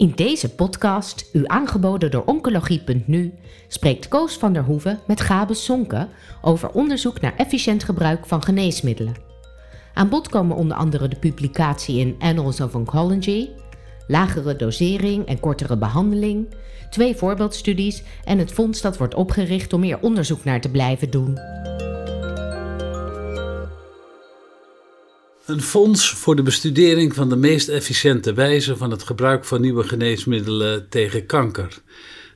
In deze podcast, u aangeboden door Oncologie.nu, spreekt Koos van der Hoeven met Gabe Sonke over onderzoek naar efficiënt gebruik van geneesmiddelen. Aan bod komen onder andere de publicatie in Annals of Oncology, lagere dosering en kortere behandeling, twee voorbeeldstudies en het fonds dat wordt opgericht om meer onderzoek naar te blijven doen. Een fonds voor de bestudering van de meest efficiënte wijze van het gebruik van nieuwe geneesmiddelen tegen kanker.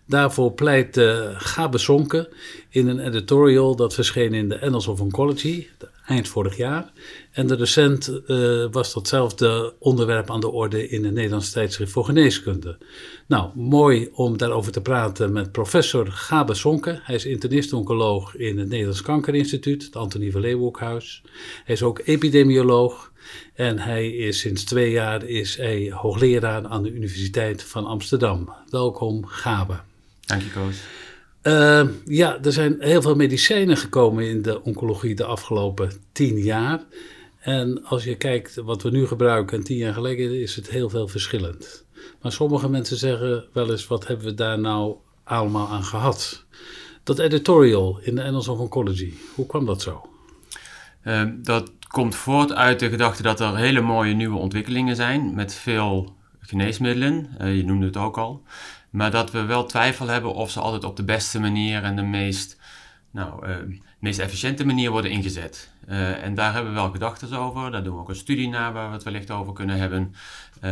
Daarvoor pleit uh, Gabe Sonke in een editorial dat verscheen in de Annals of Oncology eind vorig jaar. En de recent uh, was datzelfde onderwerp aan de orde in het Nederlands tijdschrift voor geneeskunde. Nou, mooi om daarover te praten met professor Gabe Sonke. Hij is internist-oncoloog in het Nederlands Kankerinstituut, het Antonie van Leeuwenhoekhuis. Hij is ook epidemioloog en hij is sinds twee jaar is hij hoogleraar aan de Universiteit van Amsterdam. Welkom, Gabe. Dank je, Koos. Uh, ja, er zijn heel veel medicijnen gekomen in de oncologie de afgelopen tien jaar. En als je kijkt wat we nu gebruiken en tien jaar geleden, is het heel veel verschillend. Maar sommige mensen zeggen wel eens, wat hebben we daar nou allemaal aan gehad? Dat editorial in de Annals of Oncology, hoe kwam dat zo? Uh, dat komt voort uit de gedachte dat er hele mooie nieuwe ontwikkelingen zijn met veel geneesmiddelen. Uh, je noemde het ook al. Maar dat we wel twijfel hebben of ze altijd op de beste manier en de meest, nou, uh, meest efficiënte manier worden ingezet. Uh, en daar hebben we wel gedachten over. Daar doen we ook een studie naar waar we het wellicht over kunnen hebben. Uh,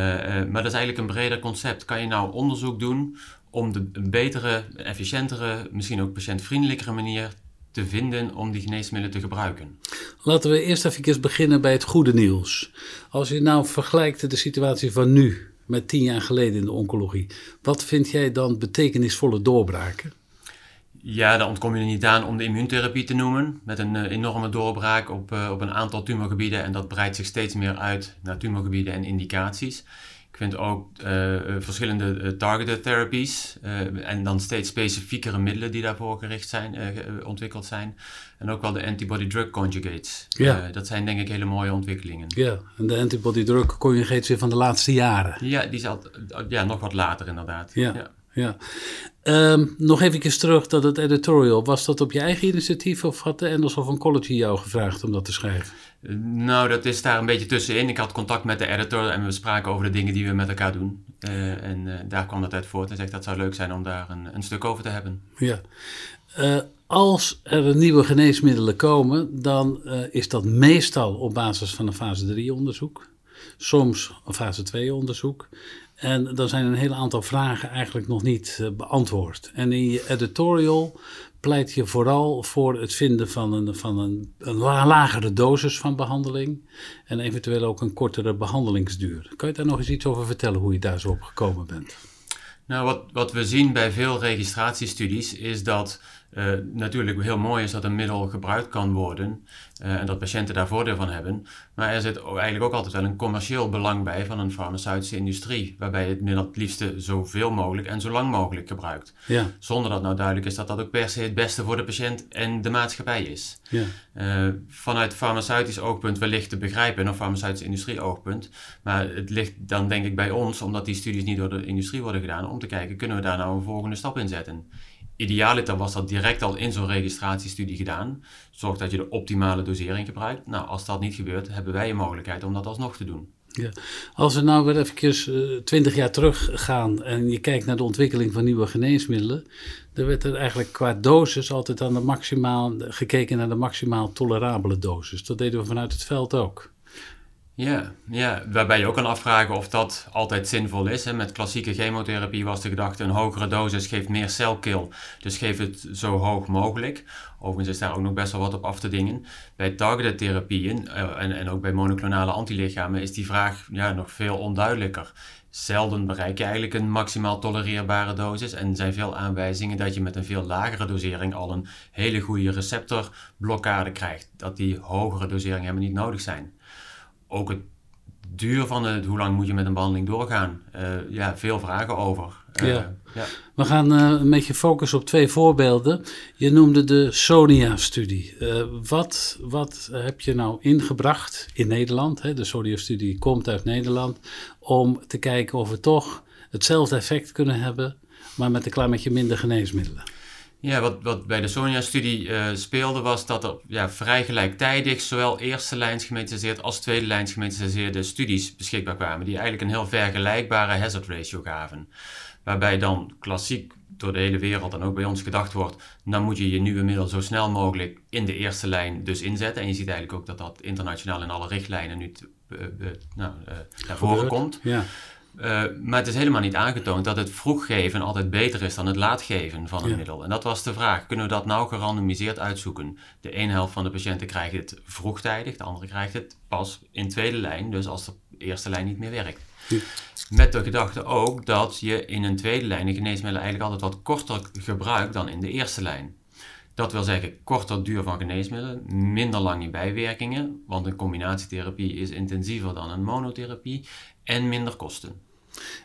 maar dat is eigenlijk een breder concept. Kan je nou onderzoek doen om de, betere, efficiëntere, misschien ook patiëntvriendelijkere manier te vinden om die geneesmiddelen te gebruiken? Laten we eerst even beginnen bij het goede nieuws. Als je nou vergelijkt de situatie van nu met tien jaar geleden in de oncologie. Wat vind jij dan betekenisvolle doorbraken? Ja, daar ontkom je er niet aan om de immuuntherapie te noemen. Met een uh, enorme doorbraak op, uh, op een aantal tumorgebieden. En dat breidt zich steeds meer uit naar tumorgebieden en indicaties. Vind ook uh, verschillende targeted therapies en dan steeds specifiekere middelen die daarvoor gericht zijn, ontwikkeld zijn. En ook wel de antibody-drug conjugates. Ja. dat zijn denk ik hele mooie ontwikkelingen. Ja, en de antibody-drug conjugates weer van de laatste jaren. Ja, die is al, ja, nog wat later inderdaad. Ja. ja. Ja. Um, nog even terug dat het editorial. Was dat op je eigen initiatief of had de Endels of Oncology jou gevraagd om dat te schrijven? Nou, dat is daar een beetje tussenin. Ik had contact met de editor en we spraken over de dingen die we met elkaar doen. Uh, en uh, daar kwam dat uit voort. En zegt dat zou leuk zijn om daar een, een stuk over te hebben. Ja. als er nieuwe geneesmiddelen komen, dan is dat meestal op basis van een fase 3 onderzoek. Soms een fase 2 onderzoek. En dan zijn een hele aantal vragen eigenlijk nog niet beantwoord. En in je editorial pleit je vooral voor het vinden van een, van een, een lagere dosis van behandeling. En eventueel ook een kortere behandelingsduur. Kan je daar nog eens iets over vertellen hoe je daar zo op gekomen bent? Nou, wat, wat we zien bij veel registratiestudies is dat uh, natuurlijk heel mooi is dat een middel gebruikt kan worden uh, en dat patiënten daar voordeel van hebben. Maar er zit eigenlijk ook altijd wel een commercieel belang bij van een farmaceutische industrie, waarbij het middel het liefste zoveel mogelijk en zo lang mogelijk gebruikt. Ja. Zonder dat nou duidelijk is dat dat ook per se het beste voor de patiënt en de maatschappij is. Ja. Uh, vanuit farmaceutisch oogpunt wellicht te begrijpen, of farmaceutische industrie oogpunt. Maar het ligt dan denk ik bij ons, omdat die studies niet door de industrie worden gedaan, om te kijken, kunnen we daar nou een volgende stap in zetten? Idealiter was dat direct al in zo'n registratiestudie gedaan. Zorg dat je de optimale dosering gebruikt. Nou, als dat niet gebeurt, hebben wij een mogelijkheid om dat alsnog te doen. Ja. Als we nou weer even twintig uh, jaar terug gaan en je kijkt naar de ontwikkeling van nieuwe geneesmiddelen, dan werd er eigenlijk qua dosis altijd aan de maximaal, gekeken naar de maximaal tolerabele dosis. Dat deden we vanuit het veld ook. Ja, ja, waarbij je ook kan afvragen of dat altijd zinvol is. Hè. Met klassieke chemotherapie was de gedachte: een hogere dosis geeft meer celkill, dus geef het zo hoog mogelijk. Overigens is daar ook nog best wel wat op af te dingen. Bij targeted therapieën uh, en, en ook bij monoclonale antilichamen is die vraag ja, nog veel onduidelijker. Zelden bereik je eigenlijk een maximaal tolereerbare dosis en zijn veel aanwijzingen dat je met een veel lagere dosering al een hele goede receptorblokkade krijgt. Dat die hogere doseringen helemaal niet nodig zijn ook het duur van het, hoe lang moet je met een behandeling doorgaan? Uh, ja, veel vragen over. Uh, ja. ja. We gaan uh, een beetje focussen op twee voorbeelden. Je noemde de SONIA-studie. wat, wat heb je nou ingebracht in Nederland? Hè? De SONIA-studie komt uit Nederland. Om te kijken of we toch hetzelfde effect kunnen hebben, maar met een klein beetje minder geneesmiddelen. Ja, wat, wat bij de SONIA-studie uh, speelde was dat er ja, vrij gelijktijdig zowel eerste lijns gemethodiseerd als tweede lijns gemethodiseerde studies beschikbaar kwamen, die eigenlijk een heel vergelijkbare hazard ratio gaven. Waarbij dan klassiek door de hele wereld en ook bij ons gedacht wordt, dan moet je je nieuwe middel zo snel mogelijk in de eerste lijn dus inzetten. En je ziet eigenlijk ook dat dat internationaal in alle richtlijnen nu uh, uh, nou, naar voren komt. Ja. Uh, maar het is helemaal niet aangetoond dat het vroeg geven altijd beter is dan het laat geven van een Ja. middel. En dat was de vraag. Kunnen we dat nou gerandomiseerd uitzoeken? De ene helft van de patiënten krijgt het vroegtijdig, de andere krijgt het pas in tweede lijn, dus als de eerste lijn niet meer werkt. Ja. Met de gedachte ook dat je in een tweede lijn een geneesmiddel eigenlijk altijd wat korter gebruikt dan in de eerste lijn. Dat wil zeggen, korter duur van geneesmiddelen, minder lange bijwerkingen, want een combinatietherapie is intensiever dan een monotherapie en minder kosten.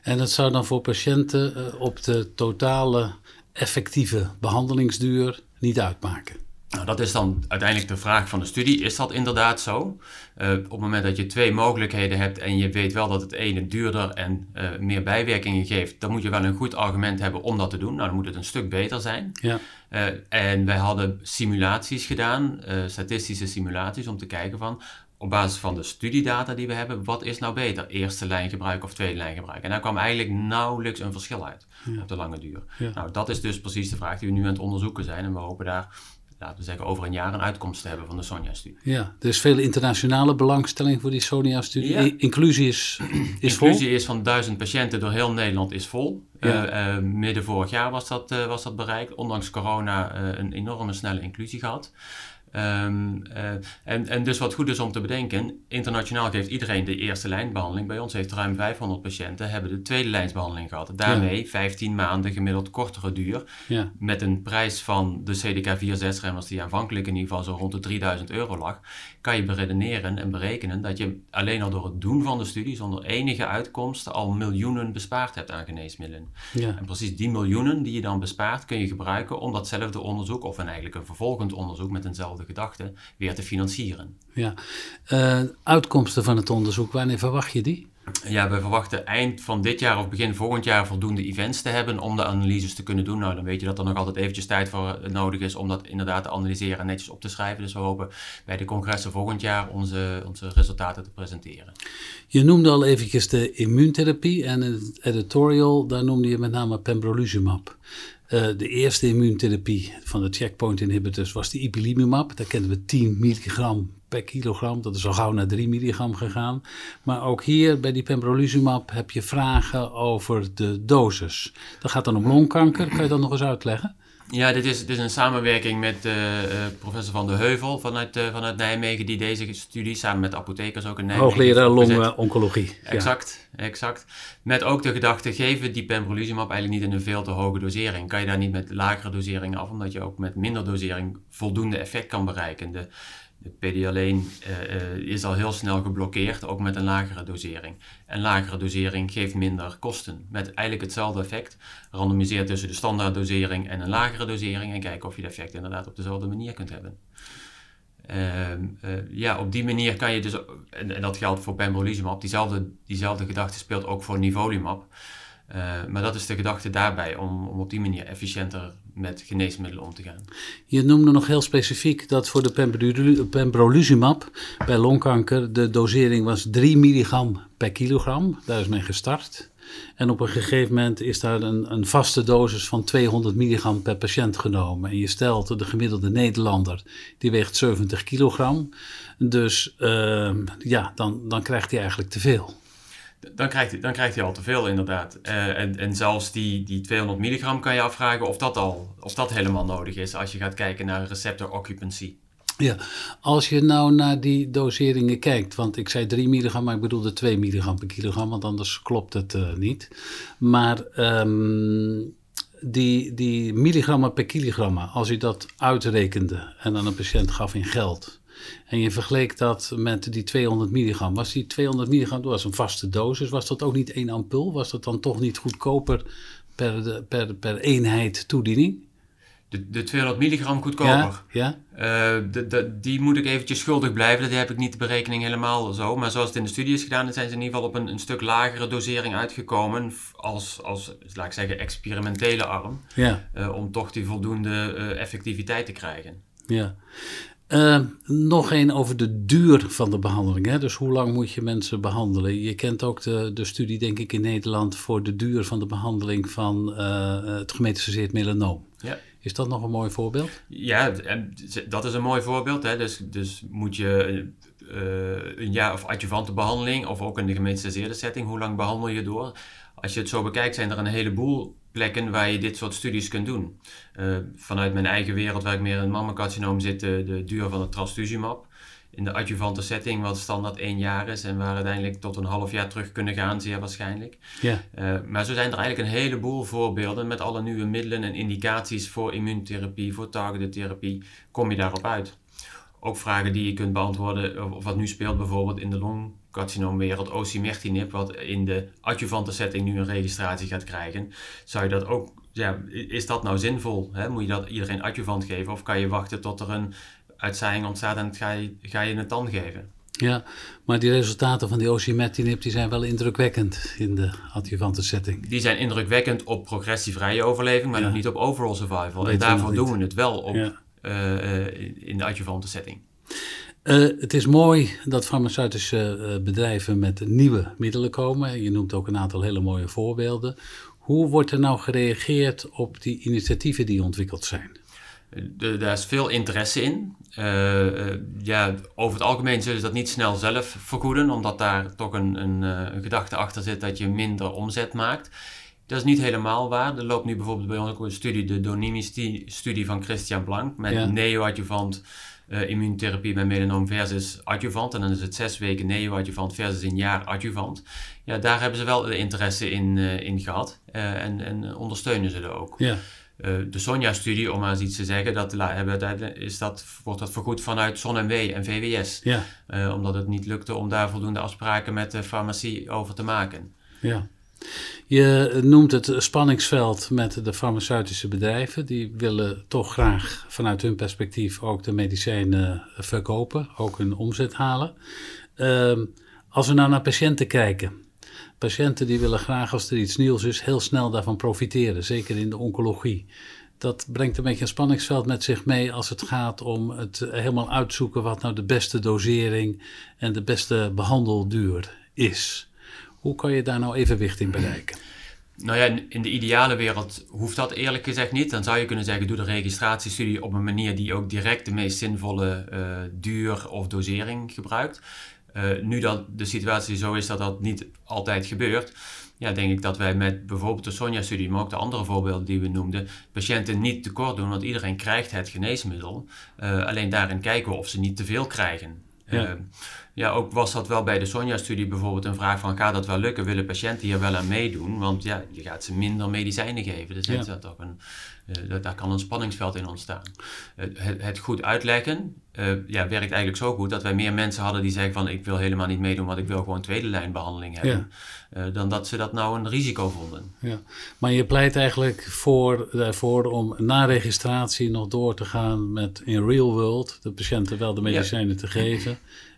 En dat zou dan voor patiënten eh, op de totale effectieve behandelingsduur niet uitmaken. Nou, dat is dan uiteindelijk de vraag van de studie. Is dat inderdaad zo? Eh, op het moment dat je twee mogelijkheden hebt en je weet wel dat het ene duurder en eh, meer bijwerkingen geeft, dan moet je wel een goed argument hebben om dat te doen. Nou, dan moet het een stuk beter zijn. Ja, Eh, en wij hadden simulaties gedaan, statistische simulaties, om te kijken van op basis van de studiedata die we hebben, wat is nou beter? Eerste lijn gebruik of tweede lijn gebruik? En daar kwam eigenlijk nauwelijks een verschil uit op de lange duur. Ja. Nou, dat is dus precies de vraag die we nu aan het onderzoeken zijn. En we hopen daar, laten we zeggen, over een jaar een uitkomst te hebben van de Sonja-studie. ja, er is veel internationale belangstelling voor die Sonia-studie. Ja. Inclusie is, is vol. Inclusie is van duizend patiënten door heel Nederland is vol. Ja. Eh, eh, midden vorig jaar was dat, eh, was dat bereikt. Ondanks corona een enorme snelle inclusie gehad. Ehm, eh, en, en dus wat goed is om te bedenken, internationaal geeft iedereen de eerste lijnbehandeling. Bij ons heeft ruim 500 patiënten hebben de tweede lijnsbehandeling gehad. Daarmee 15 maanden gemiddeld kortere duur. Ja, Met een prijs van de CDK4-6-remmers die aanvankelijk in ieder geval zo rond de 3000 euro lag. Kan je beredeneren en berekenen dat je alleen al door het doen van de studie zonder enige uitkomst al miljoenen bespaard hebt aan geneesmiddelen. ja. En precies die miljoenen die je dan bespaart kun je gebruiken om datzelfde onderzoek of een eigenlijk een vervolgend onderzoek met eenzelfde gedachte weer te financieren. ja. Eh, uitkomsten van het onderzoek, wanneer verwacht je die? Ja, we verwachten eind van dit jaar of begin volgend jaar voldoende events te hebben om de analyses te kunnen doen. Nou, dan weet je dat er nog altijd eventjes tijd voor eh, nodig is om dat inderdaad te analyseren en netjes op te schrijven. Dus we hopen bij de congressen volgend jaar onze, onze resultaten te presenteren. Je noemde al eventjes de immuuntherapie en in het editorial, daar noemde je met name pembrolizumab. Eh, de eerste immuuntherapie van de checkpoint inhibitors was de ipilimumab. Daar kennen we 10 milligram per kilogram. Dat is al gauw naar 3 milligram gegaan. Maar ook hier bij die pembrolizumab heb je vragen over de dosis. Dat gaat dan om longkanker. Kan je dat nog eens uitleggen? Ja, dit is, dit is een samenwerking met eh, eh, professor Van de Heuvel vanuit, vanuit Nijmegen, die deze studie samen met apothekers ook in Nijmegen Hoogleraar longoncologie. Ja. Exact. Met ook de gedachte, geven die pembrolizumab eigenlijk niet in een veel te hoge dosering? Kan je daar niet met lagere doseringen af, omdat je ook met minder dosering voldoende effect kan bereiken? De, de PD-1 eh, eh, is al heel snel geblokkeerd, ook met een lagere dosering. En lagere dosering geeft minder kosten. Met eigenlijk hetzelfde effect. Randomiseer tussen de standaarddosering en een lagere dosering en kijk of je het effect inderdaad op dezelfde manier kunt hebben. Ehm, eh, ja, op die manier kan je dus, en, en dat geldt voor pembrolizumab, diezelfde, diezelfde gedachte speelt ook voor nivolumab. Eh, maar dat is de gedachte daarbij, om, om op die manier efficiënter met geneesmiddelen om te gaan. Je noemde nog heel specifiek dat voor de pembrolizumab bij longkanker de dosering was 3 milligram per kilogram. Daar is men gestart. En op een gegeven moment is daar een, een vaste dosis van 200 milligram per patiënt genomen. En je stelt de gemiddelde Nederlander, die weegt 70 kilogram. Dus ehm, ja, dan, dan krijgt hij eigenlijk te veel. Dan krijgt, hij- dan krijgt hij al te veel, inderdaad. Eh, en, en zelfs die, die 200 milligram kan je afvragen of dat, al, of dat helemaal nodig is als je gaat kijken naar receptor occupancy. Ja, als je nou naar die doseringen kijkt, want ik zei 3 milligram, maar ik bedoelde 2 milligram per kilogram, want anders klopt het eh, niet. Maar ehm, die, die milligrammen per kilogram, als je dat uitrekende en aan een patiënt gaf in geld, en je vergeleek dat met die 200 milligram, was die 200 milligram, dat was een vaste dosis, was dat ook niet één ampul? Was dat dan toch niet goedkoper per, per, per eenheid toediening? De, de 200 milligram goedkoper. Ja, ja? de, de, die moet ik eventjes schuldig blijven. Dat heb ik niet de berekening helemaal zo. Maar zoals het in de studie is gedaan, zijn ze in ieder geval op een, een stuk lagere dosering uitgekomen. Als, als, laat ik zeggen, experimentele arm. Ja. om toch die voldoende effectiviteit te krijgen. Ja. Nog één over de duur van de behandeling. Hè? Dus hoe lang moet je mensen behandelen? Je kent ook de, de studie, denk ik, in Nederland voor de duur van de behandeling van het gemetastaseerd melanoom. Ja. Is dat nog een mooi voorbeeld? Ja, dat is een mooi voorbeeld. Hè? Dus, dus moet je uh, een jaar of adjuvante behandeling, of ook in de gemetastaseerde setting, hoe lang behandel je door? Als je het zo bekijkt, zijn er een heleboel plekken waar je dit soort studies kunt doen. Uh, vanuit mijn eigen wereld, waar ik meer in mammacarcinoom zit, de, duur van het trastuzumab. In de adjuvante setting, wat standaard één jaar is en waar uiteindelijk tot een half jaar terug kunnen gaan, zeer waarschijnlijk. Ja. Uh, maar zo zijn er eigenlijk een heleboel voorbeelden met alle nieuwe middelen en indicaties voor immuuntherapie, voor targeted therapie, kom je daarop uit. Ook vragen die je kunt beantwoorden, of wat nu speelt bijvoorbeeld in de long carcinoomwereld osimertinib, wat in de adjuvante setting nu een registratie gaat krijgen, zou je dat ook, ja, is dat nou zinvol? Hè? Moet je dat iedereen adjuvant geven of kan je wachten tot er een uitzaaiing ontstaat en ga je, ga je het dan geven? Ja, maar die resultaten van die osimertinib die zijn wel indrukwekkend in de adjuvante setting. Die zijn indrukwekkend op progressievrije overleving, maar nog niet op overall survival. en daarvoor doen we het wel op, ja. uh, in de adjuvante setting. Uh, het is mooi dat farmaceutische uh, bedrijven met nieuwe middelen komen. Je noemt ook een aantal hele mooie voorbeelden. Hoe wordt er nou gereageerd op die initiatieven die ontwikkeld zijn? De, daar is veel interesse in. Uh, ja, over het algemeen zullen ze dat niet snel zelf vergoeden, omdat daar toch een, een, een, gedachte achter zit dat je minder omzet maakt. Dat is niet helemaal waar. Er loopt nu bijvoorbeeld bij ons ook een studie, de Donimi-studie van Christian Blank, met ja. neoadjuvant uh, immuuntherapie bij melanoom versus adjuvant. En dan is het zes weken neoadjuvant versus een jaar adjuvant. Ja, daar hebben ze wel de interesse in, uh, in gehad. En, en ondersteunen ze er ook. Ja. De Sonja-studie, om maar eens iets te zeggen, dat, hebben, is dat, wordt dat vergoed vanuit ZonMW en VWS. Ja. omdat het niet lukte om daar voldoende afspraken met de farmacie over te maken. Ja. Je noemt het spanningsveld met de farmaceutische bedrijven. Die willen toch graag vanuit hun perspectief ook de medicijnen verkopen, ook hun omzet halen. Uh, als we nou naar patiënten kijken. Patiënten die willen graag als er iets nieuws is, heel snel daarvan profiteren, zeker in de oncologie. Dat brengt een beetje een spanningsveld met zich mee als het gaat om het helemaal uitzoeken wat nou de beste dosering en de beste behandelduur is. Hoe kan je daar nou evenwicht in bereiken? Nou ja, in de ideale wereld hoeft dat eerlijk gezegd niet. Dan zou je kunnen zeggen, doe de registratiestudie op een manier die ook direct de meest zinvolle uh, duur of dosering gebruikt. Uh, nu dat de situatie zo is dat dat niet altijd gebeurt, ja, denk ik dat wij met bijvoorbeeld de Sonja-studie, maar ook de andere voorbeelden die we noemden, patiënten niet tekort doen, want iedereen krijgt het geneesmiddel. Uh, alleen daarin kijken we of ze niet te veel krijgen. Ja. Ja, ook was dat wel bij de Sonja-studie bijvoorbeeld een vraag van... gaat dat wel lukken? Willen patiënten hier wel aan meedouen? Want ja, je gaat ze minder medicijnen geven. Dus ja. dat ook een, uh, daar kan een spanningsveld in ontstaan. Uh, het, het, goed uitleggen uh, ja, werkt eigenlijk zo goed... dat wij meer mensen hadden die zeggen van... ik wil helemaal niet meedoen, want ik wil gewoon tweede lijn behandeling hebben. Ja. dan dat ze dat nou een risico vonden. Ja. Maar je pleit eigenlijk voor, ervoor om na registratie nog door te gaan met in real world... de patiënten wel de medicijnen te geven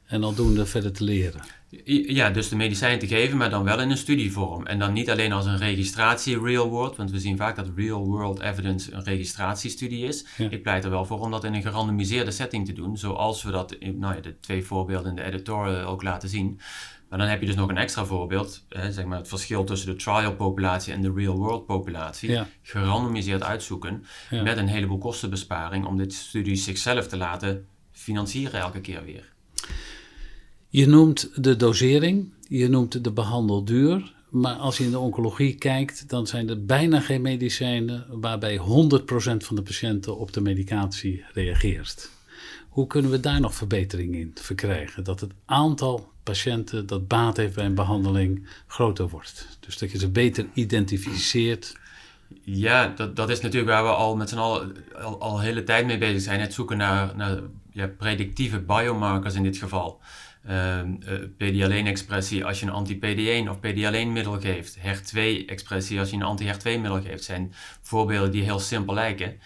en aldoende verder te leren. Ja, dus de medicijn te geven, maar dan wel in een studievorm. En dan niet alleen als een registratie real world, want we zien vaak dat real world evidence een registratiestudie is. Ja. Ik pleit er wel voor om dat in een gerandomiseerde setting te doen, zoals we dat in nou ja, de twee voorbeelden in de editorial ook laten zien. Maar dan heb je dus nog een extra voorbeeld, hè, zeg maar het verschil tussen de trial populatie en de real world populatie. Ja. Gerandomiseerd uitzoeken Ja. met een heleboel kostenbesparing om dit studie zichzelf te laten financieren elke keer weer. Je noemt de dosering, je noemt de behandelduur. Maar als je in de oncologie kijkt, dan zijn er bijna geen medicijnen waarbij 100% van de patiënten op de medicatie reageert. Hoe kunnen we daar nog verbetering in verkrijgen? Dat het aantal patiënten dat baat heeft bij een behandeling groter wordt. Dus dat je ze beter identificeert. Ja, dat, dat is natuurlijk waar we al met z'n allen al, al hele tijd mee bezig zijn. Het zoeken naar, naar ja, predictieve biomarkers in dit geval. Uh, uh, PD-alleen-expressie als je een anti-PD1 of PD-alleen-middel geeft. HER2-expressie als je een anti-HER2-middel geeft. zijn voorbeelden die heel simpel lijken.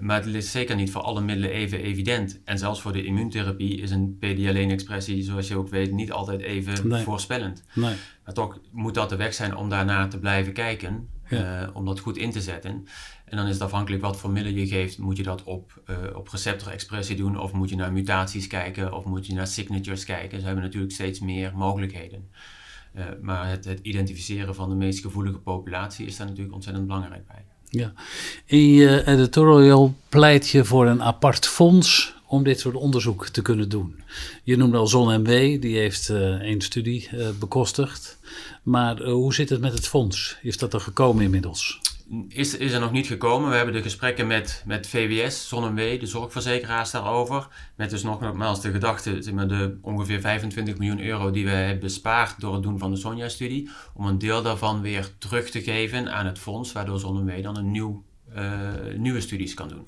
maar het is zeker niet voor alle middelen even evident. En zelfs voor de immuuntherapie is een PD-alleen-expressie, zoals je ook weet, niet altijd even voorspellend. Nee. Maar toch moet dat de weg zijn om daarna te blijven kijken, om dat goed in te zetten. En dan is het afhankelijk wat voor middelen je geeft. Moet je dat op, uh, op receptorexpressie doen, of moet je naar mutaties kijken, of moet je naar signatures kijken. Ze hebben natuurlijk steeds meer mogelijkheden. Uh, maar het, het, identificeren van de meest gevoelige populatie is daar natuurlijk ontzettend belangrijk bij. Ja. In je editorial pleit je voor een apart fonds om dit soort onderzoek te kunnen doen. Je noemde al ZonMW, die heeft één studie bekostigd. Maar hoe zit het met het fonds? Is dat er gekomen inmiddels? is, is er nog niet gekomen. We hebben de gesprekken met, met VWS, ZonMW, de zorgverzekeraars daarover. Met dus nogmaals de gedachte, zeg de ongeveer 25 miljoen euro die we hebben bespaard door het doen van de Sonja-studie. Om een deel daarvan weer terug te geven aan het fonds, waardoor ZonMW dan een nieuw, nieuwe studies kan doen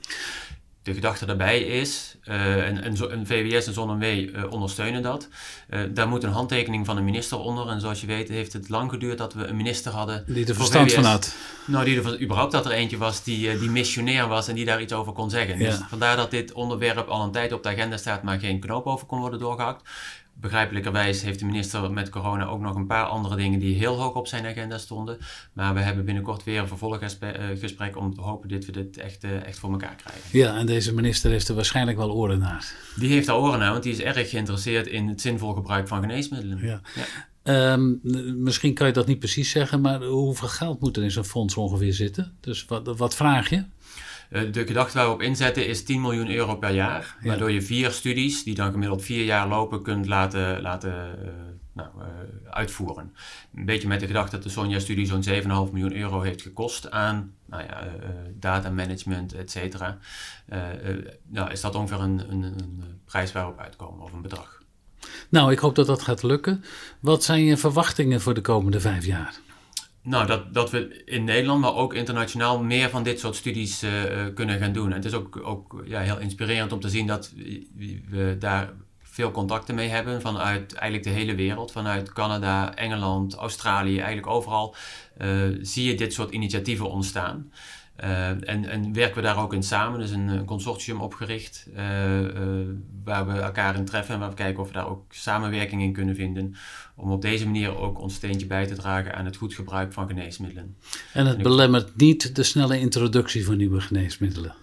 de gedachte daarbij is, uh, en, een VWS en ZonMW uh, ondersteunen dat. Uh, daar moet een handtekening van een minister onder. En zoals je weet heeft het lang geduurd dat we een minister hadden. Die er verstand van had. Nou, die er überhaupt dat er eentje was die, die missionair was en die daar iets over kon zeggen. Dus vandaar dat dit onderwerp al een tijd op de agenda staat, maar geen knoop over kon worden doorgehakt. Begrijpelijkerwijs heeft de minister met corona ook nog een paar andere dingen die heel hoog op zijn agenda stonden. Maar we hebben binnenkort weer een vervolggesprek om te hopen dat we dit echt, eh, echt voor elkaar krijgen. Ja, en deze minister heeft er waarschijnlijk wel oren naar. Die heeft daar oren naar, want die is erg geïnteresseerd in het zinvol gebruik van geneesmiddelen. Ja. ja. Ehm, misschien kan je dat niet precies zeggen, maar hoeveel geld moet er in zo'n fonds ongeveer zitten? Dus wat, wat vraag je? Eh, de gedachte waar we op inzetten is 10 miljoen euro per jaar. Waardoor je vier studies, die dan gemiddeld vier jaar lopen, kunt laten, laten uh, nou, uh, uitvoeren. Een beetje met de gedachte dat de Sonja-studie zo'n 7,5 miljoen euro heeft gekost aan nou ja, data management, et cetera. nou, is dat ongeveer een, een, een prijs waarop uitkomen of een bedrag. Nou, ik hoop dat dat gaat lukken. Wat zijn je verwachtingen voor de komende vijf jaar? Nou, dat, dat we in Nederland, maar ook internationaal, meer van dit soort studies uh, kunnen gaan doen. En het is ook, ook ja, heel inspirerend om te zien dat we daar veel contacten mee hebben vanuit eigenlijk de hele wereld. Vanuit Canada, Engeland, Australië, eigenlijk overal uh, zie je dit soort initiatieven ontstaan. Uh, en, en, werken we daar ook in samen. Is een, een consortium opgericht uh, uh, waar we elkaar in treffen en waar we kijken of we daar ook samenwerking in kunnen vinden. Om op deze manier ook ons steentje bij te dragen aan het goed gebruik van geneesmiddelen. En het belemmert niet de snelle introductie van nieuwe geneesmiddelen?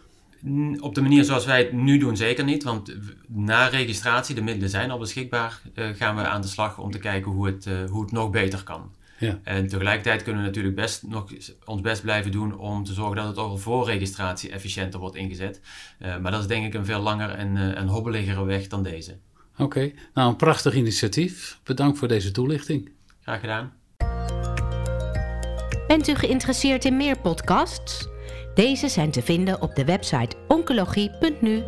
Op de manier zoals wij het nu doen, zeker niet. Want na registratie, de middelen zijn al beschikbaar, gaan we aan de slag om te kijken hoe het, hoe het nog beter kan. Ja. En tegelijkertijd kunnen we natuurlijk best nog ons best blijven doen om te zorgen dat het ook al voor registratie efficiënter wordt ingezet. Uh, maar dat is denk ik een veel langer en uh, een hobbeligere weg dan deze. Oké, nou een prachtig initiatief. Bedankt voor deze toelichting. Graag gedaan. Bent u geïnteresseerd in meer podcasts? Deze zijn te vinden op de website oncologie.nu.